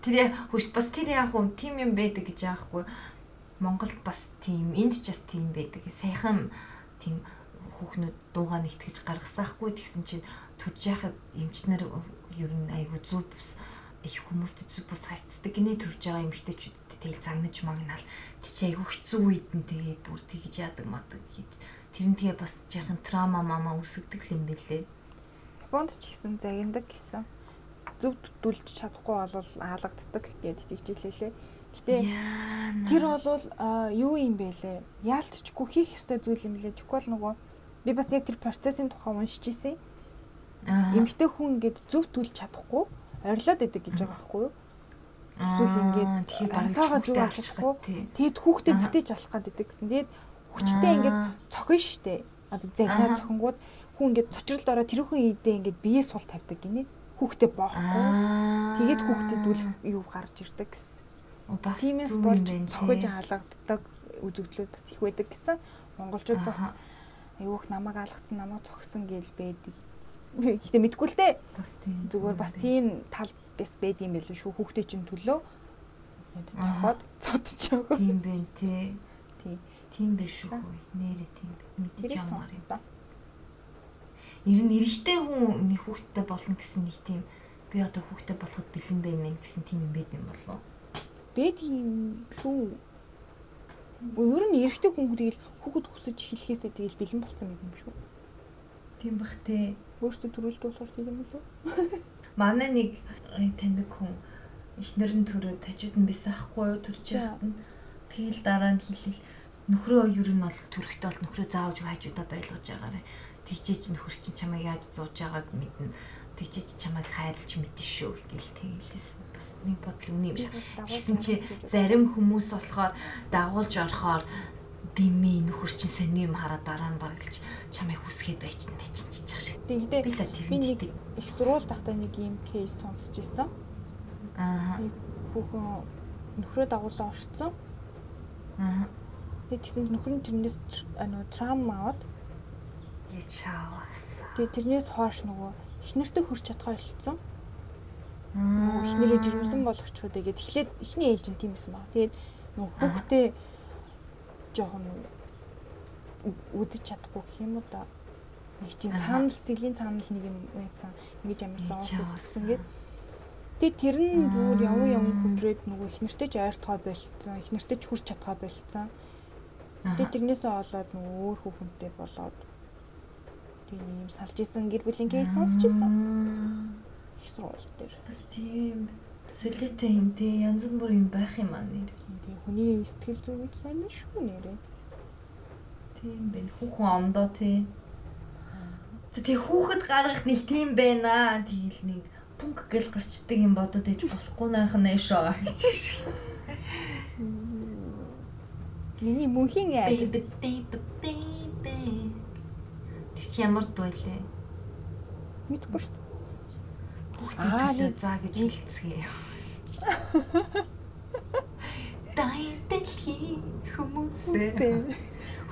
Тэр хүч бас тэр яг хүн тим юм байдаг гэж яахгүй. Монголд бас тийм энд ч бас тийм байдаг. Саяхан тийм хүүхнүүд дуугаа нэгтгэж гаргасаахгүй тэгсэн чинь төрж яхад эмчнэр ер нь айгу зүг бус их хүмүүст зүг бус харцдаг гинэ төрж байгаа эмэгтэйчүүдэд тэгэл загнаж магнаал тийч айгу хэцүү үед нь тэгээд бүр тэгж яадаг мадаг хэд тэр нь тэгээ бас яахан трама мама үсгдэг юм бэлээ Японд ч гэсэн загиндаг гэсэн зөв төдөлж чадахгүй бол аалгаддаг гэд тэгжилээ. Гэтэ тэр бол юу юм бэ лээ? Яалтчгүй хийх ёстой зүйл юм лээ. Тэгвэл нөгөө би бас яг тэр процессын тухай уншиж ирсэн. Эмэгтэй хүн ингээд зөв төлж чадахгүй орилоод идэг гэж байгаа байхгүй юу? Эсвэл ингээд ансаага зүг авч чадахгүй. Тэгэд хүүхдээ бүтээж алах гад идэг гэсэн. Тэгэд хүчтэй ингээд цохин штэ. Одоо загнаа цохингууд хүн ингээд цочролд ороо тэр хүн идээ ингээд бие сул тавьдаг гинэ хүүхдээ боохгүй. Тэгээд хүүхдэд үл юу гарч ирдэг гэсэн. Бас тиймээс болж цохиж хаалгаддаг үзэгдлүүд бас их байдаг гэсэн. Монголчууд бас аюух намайг алгацсан намайг цогсон гэл байдаг. Гэхдээ мэдгүй л дээ. Зүгээр бас тийм тал бас байд юм байл шүү. Хүүхдээ чинь төлөө цохоод цодж байгаа. Тийм бэ тий. Тий. Тийм биш шүү. Нэрээ тийм. Мэдээж юм. Ер нь эрэгтэй хүн нэг хүүхдтэй болно гэсэн нэг тийм би одоо хүүхдтэй болоход бэлэн байна мэн гэсэн тийм юм байд юм болов уу? Бэд юм шүү. Ер нь эрэгтэй хүн тэгэл хүүхэд хүсэж эхлэхээсээ тэгэл бэлэн болсон юм шүү. Тийм бах те. Өөртөө төрүүлдэг болохоор тийм юм уу? Манай нэг таньдаг хүн эхнэр нь төрөө тажид нь байсан ахгүй юу төрж яхад нь тэгэл дараа нь хэлэл нөхрөө ер нь бол төрөхтэй бол нөхрөө заавж хажуудаа байлгаж байгаарэ тэгжээч нөхөр чинь чамайг яаж зууж байгааг мэднэ тэгжээч чамайг хайрлж мэдэн шүү гэл тэгэлээсэн бас нэг бодол үнэ юм шиг гэсэн чи зарим хүмүүс болохоор дагуулж орохоор дими нөхөр чинь сони юм хараад дараа нь баргалж чамайг хүсгээд байж байж чиж шиг. Тэгтээ би нэг их сурвалж тахтай нэг юм кейс сонсч ирсэн. Аа. Хүүхэн нөхрөө дагуулсан орцсон. Аа. Тэгсэн нөхөр нь тэрнээс траума аваад Яаж шааваасаа. Тэгээд тэрнээс хойш нөгөө эхнэртэй хурж чадхаа болцсон. Нөгөө эхнэрээ жирэмсэн болгочхоо тэгээд эхлээд эхний ээлж нь тийм байсан баг. Тэгээд нөгөө хүүхдээ жоохон үдэж чадахгүй гэх юм уу да. Нэг тийм цаанал сэтгэлийн цаанал нэг юм байцсан. Ингэж амар зоос өгсөн гээд Тэгээд тэр нь бүр яван яван хүмрээд нөгөө эхнэртэй ч ойртгоо болцсон, эхнэртэй ч хүрч чадхаа болцсон. Тэгээд тэрнээсээ олоод нөгөө өөр хүүхэнтэй болоод тийм юм салж исэн гэр бүлийн кейс сонсч исэн. Их сурвалж дээр. Бас тийм солиотой юм тий янз бүр юм байх юм аа нэр. Тийм хүний сэтгэл зүйн үед сайн шүү нэрээ. Тийм байх хүүхэн ондоо тий. Тэг хүүхэд гаргах нэг тийм байна. Тэгэл нэг пүнк гэл гарчдаг юм бодоод иж болохгүй наах нь шоо гэж шиг. Миний мөнхийн айдас. Чи ямар дуу илээ? Мэдгүй шүү. Аа нэг заа гэж хэлцгээе. Дай дэлхий хүмүүсээ.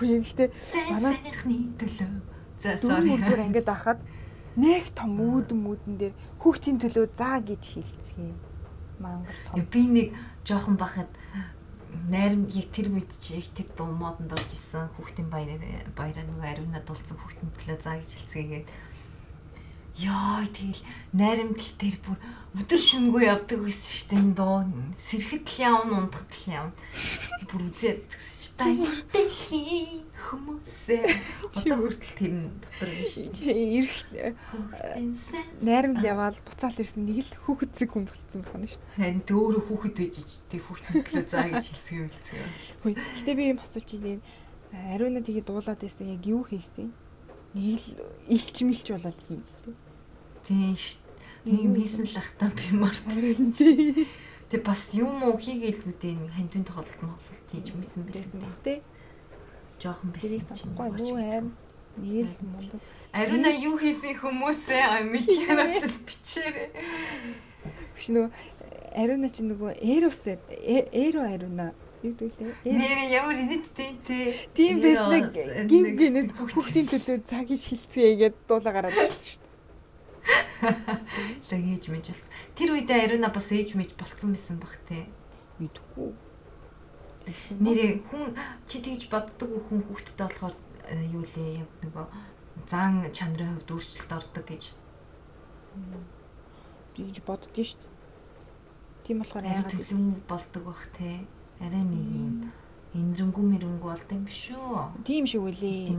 Хүү ихтэй манаас ихний төлөө. За sorry. Дүр ингээд ахад нэг том үүдэн үүдэн дээр хүүхдийн төлөө заа гэж хэлцгээе. Мангар том. Би нэг жоохон бахад найрам яг тэр үед чи их тэр дуу модонд орж исэн хүүхдийн баяраа баяраа нөгөө ариунаа дулсан хүүхдийн төлөө заа гэж хэлцгээгээд Яа тэгэл найрамдал тэр бүр өдөр шөнөгүй явдаг байсан шүү дээ энэ дуу сэрхэд л явна ундахад л явна. Бүр үзээд шүү дээ хүмүүсээ одоо хүртэл тэр нь дотор юм шүү дээ Ирэх найрамд яваал буцаал ирсэн нэг л хүүхэд зэг хүн болцсон байна шүү. харин тэ өөрөө хүүхэд байж ич тэг хүүхдийн төлөө заа гэж хэлцгээ хэлцгээ Хөөе. Гэтэ би юм асууж ийм ариуна тэгээ дуулаад байсан яг юу хийсэн? Нэг л илч мэлч болоодсэн юм дээ. тийм шүү нэг мисэн л ахтаа би март Харин тий. Тэг бас юм уу хийгээлгүүдээ нэг хандвин тоглолт моглолт хийж мэсэн байсан баг тий. Жоохон Тэрийг байсан. санахгүй юу аим. Нийл мундаг. Ариуна юу хийсэн хүмүүсээ мэдхэнээс бичээрэй. Биш нөгөө ариуна чи нөгөө эрос эро ариуна юу гэвэл Нэр ямар инэттэй те. тийм байснаа Нэр гин гинэд хүүхдийн төлөө цаг иш хилцгээгээд дуулаа гараад ирсэн шүү Лаг ээж мэж болсон. Тэр үедээ Ариуна бас ээж мэж болцсон байсан баг те. дээ. Нэрээ хүн чи тэгж боддог хүн хүүхдтэй болохоор э, юу лээ яг нөгөө зан чанарын хувьд өөрчлөлт ордог гэж. гэж боддөө шүү дээ. Тийм болохоор яагаад төлөм болдог бах те. Арай нэг юм энэрэнгүй мэрэнгүй болд юм шүү. тийм шиг үлээ.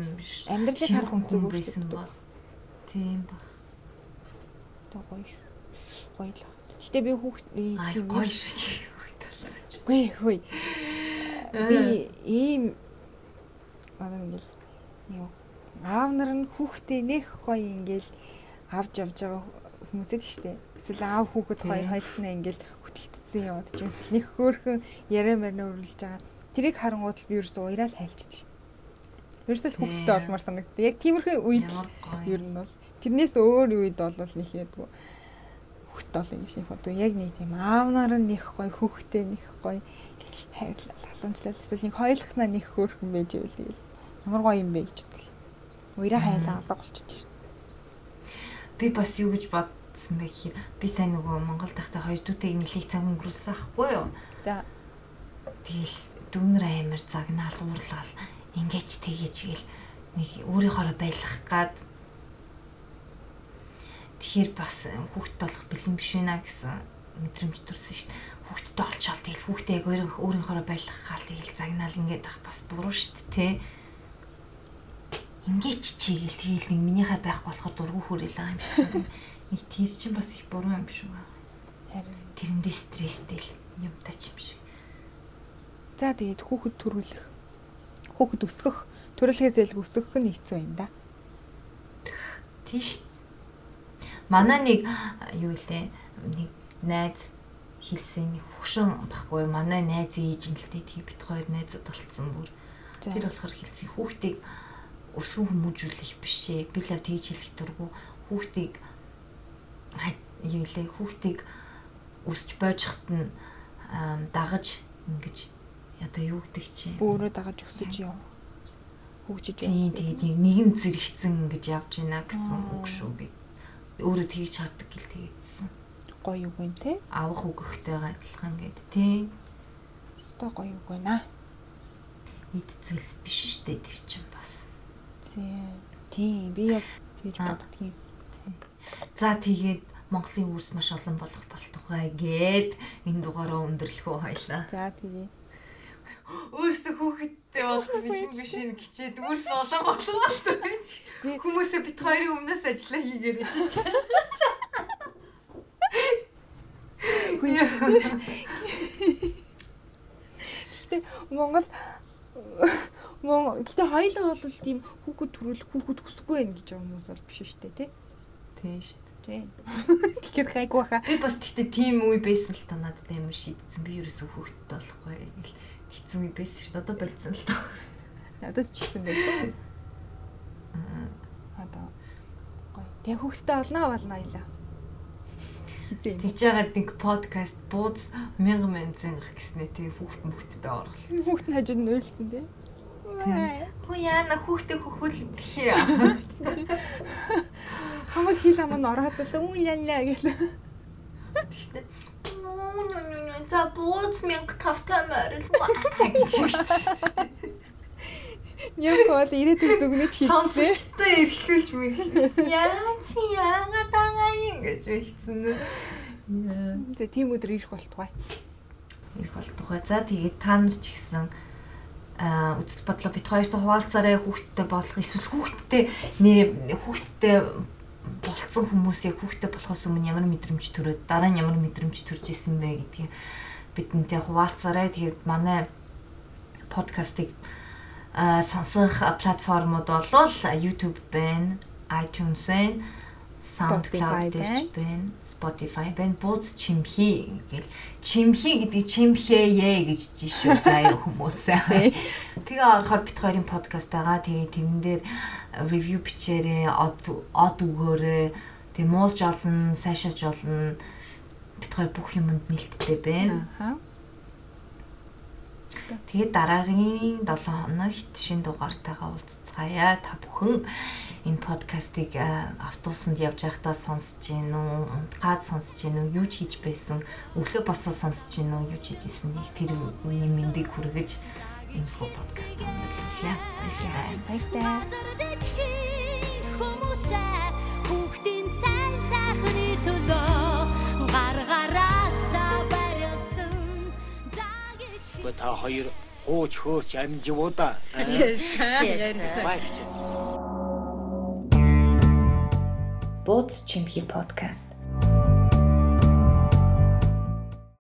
Амьдралыг харах байсан өөрчлөгдөв. бол. Тийм баг. Одоо гоё шүү. Гоё л. Гэтэ би хүүхд тийм гоё шүү чи. Үгүй үгүй. Би ийм одоо ингээл юу аав нар нь хүүхдээ нэх гоё ингээл авч явж байгаа хүмүүсэд штэ. Эсвэл аав хүүхэд хоёр Тийм. хоёултнаа ингээл хөтөлтцсэн яваад ч юм эсвэл нэг хөөхөн яриа марна өрүүлж байгаа. Тэрийг харангууд л би ерөөсөө уяраал хайлчихдээ штэ. Ерөөсөө л хүүхдтэй олмоор санагддаг. Яг тиймэрхүү үед ер нь бол тэрнээс өөр үед бол нэг хүүхд бол ингэ шиг одоо яг нэг тийм аав нар нь нэх гоё хүүхдээ нэх гоё хайрлал халамжлал эсвэл нэг хоёулахнаа нэх хөөрхөн байж ивэл тэгэл ямар гоё юм бэ гэж бодлоо. Уяраа хайлаа алга болчихж байна. Би бас юу гэж бодсон бэ гэхээр би сайн нөгөө Монгол тахтай хоёр дүүтэй нэлийг цаг өнгөрүүлсэн ахгүй юу? За Тэгэл дүүнэр амир загнаал уурлал ingэж тэгэж гэл нэг өөрийнхоороо байлгах гад Тэгэхээр бас хүүхд болох бэлэн биш вэ гэсэн мэдрэмж төрсөн шүү дээ. Хүүхдтэй олчоод тэгэл хүүхдээ яг өөр- өөрийнхоороо байлгах гал тэгэл загнаал ингээд ах бас буруу шүү дээ, тэ. Ingэж чигээл тэгэл нэг минийхээ байхгүй болохоор дургу хүрээл байгаа юм шиг. Нэг тийр чинь бас их буруу юм шүү. харин Тэрэндээ стресстэй л юм тач юм шиг. за тэгээд хүүхэд төрүүлэх хүүхэд өсгөх төрөлхөөс илүү өсгөх нь хэцүү юм да. Тийш. Манай нэг юу лээ нэг найз хэлсэн нэг хөгшин баггүй манай найз ээж нь л дээ тэгээ бит хоёр найзууд болцсон бүр. Тэр болохоор хэлсэн хүүхдийг өсгөн хүмүүжүүлэх биш ээ. Би л тэгж хэлэх дурггүй хүүхдийг юу лээ хүүхдийг өсч бойжхот нь дагаж ингэж одоо юу гэдэг чи Өөрөө дагаж өсөж яв. Хөгжиж яв. Тийм тэгээд нэг нэгэн зэрэгцэн ингэж явж байна гэсэн үг шүү гэд. Өөрөө тэгж хардаг гэл тэгээдсэн. Гоё үг юм те. Авах өгөхтэйгээ адилхан гэд тийм. Өстой гоё үг байна. Эд зүйлс биш штэ тэр чинь бас. Тийм би яг тэгж боддгийн. За тэгээд Монголын үүс маш олон болох болтугай гэд энэ дугаараа өндөрлөхөө хоёлаа. За тэгээ. Өөрсдөө хүүхэдтэй болох биш биш ин гिचээд өөрсдөө олон болох гэж. Хүмүүсээ бит хоёрын өмнөөс ажиллаа хийгээр ичиж. Гэтэ Монгол Монгол гэтэ хоёлаа бол тийм хүүхэд төрүүлэх хүүхэд хүсэхгүй байх гэж хүмүүс бол биш шүү дээ тий. Тийм штэ. Тий. Тэгэхээр гайгүй хаа. Би бас тэгтээ тийм үе байсан л та надад амар шийдсэн. Би ерөөсөө хүүхэдтэй болохгүй хэцүү үе байсан шүү дээ. Одоо болцсон л тоо. Надад ч ихсэн байх. Одоо гоё. Тэгээ хүүхдтэй олноо болно аялаа. Хизээ юм. Тэгж яагаад нэг подкаст бууз мянган мянган зангах гэснээ тэгээ хүүхд мөхтдөө оруулах. Хүүхд нь хажууд нь уйлцсан тий. Хөө яана хүүхдээ хөхөл гэхээ. Хамаг хил хамаа нь орооцолоо үн ялла гэл. Тэгснэ. За бууз мянга тавтай морил гэж. Яг бол ирээдүйн зүгнэж хийлээ. Сонсогчтой эргэлүүлж мэрхлээ. Яагаад байгаа юм гэж хэлсэн. За тийм өдөр ирэх болтугай. Ирэх болтугай. За тэгээд та нар ч гэсэн аа үзэл бодлоо бит хоёртой хуваалцаарай хүүхдтэй болох эсвэл хүүхдтэй нэр хүүхдтэй болцсон хүмүүсийг хүүхдтэй болохоос өмнө ямар мэдрэмж төрөөд дараа нь ямар мэдрэмж төрж исэн бэ гэдгийг бидэнтэй хуваалцаарай. Тэгээд манай подкастыг аа сонсох платформуд бол YouTube байна, iTunes байна, SoundCloud дээр байна. Spotify байна. Бууз чимхи гэл чимхи гэдэг чимхээе гэж жишээ заяа хүмүүс. Тэгээ орохоор бит хоёрын подкаст байгаа. Тэгээ тэрэн дээр ревю бичээрээ од өгөөрэй. Тэгээ муулж олно, сайшааж олно. Бит хоёр бүх юмд нээлттэй байна. Аа. Тэгээд дараагийн 7 хоногт шинэ дугаартайгаа уулзцаая. Та бүхэн энэ подкастыг автобусанд явж байхдаа сонсож гин үү, унтгаад сонсож гин үү, юу ч хийж байсан, өглөө босоод сонсож гин үү, юу ч хийжсэн нэг тэр үеийн мэндийг хүргэж энэ подкаст өндөрлөлээ. Баярлалаа. Баярлалаа. Хүмүүсээ хүүхдийн сайн сайхны төлөө гаргараасаа барилсан. Гэхдээ та хоёр хууч хөөч амживуу да. Ярьсан. Ярьсан. Баярч. Бууз чимхи подкаст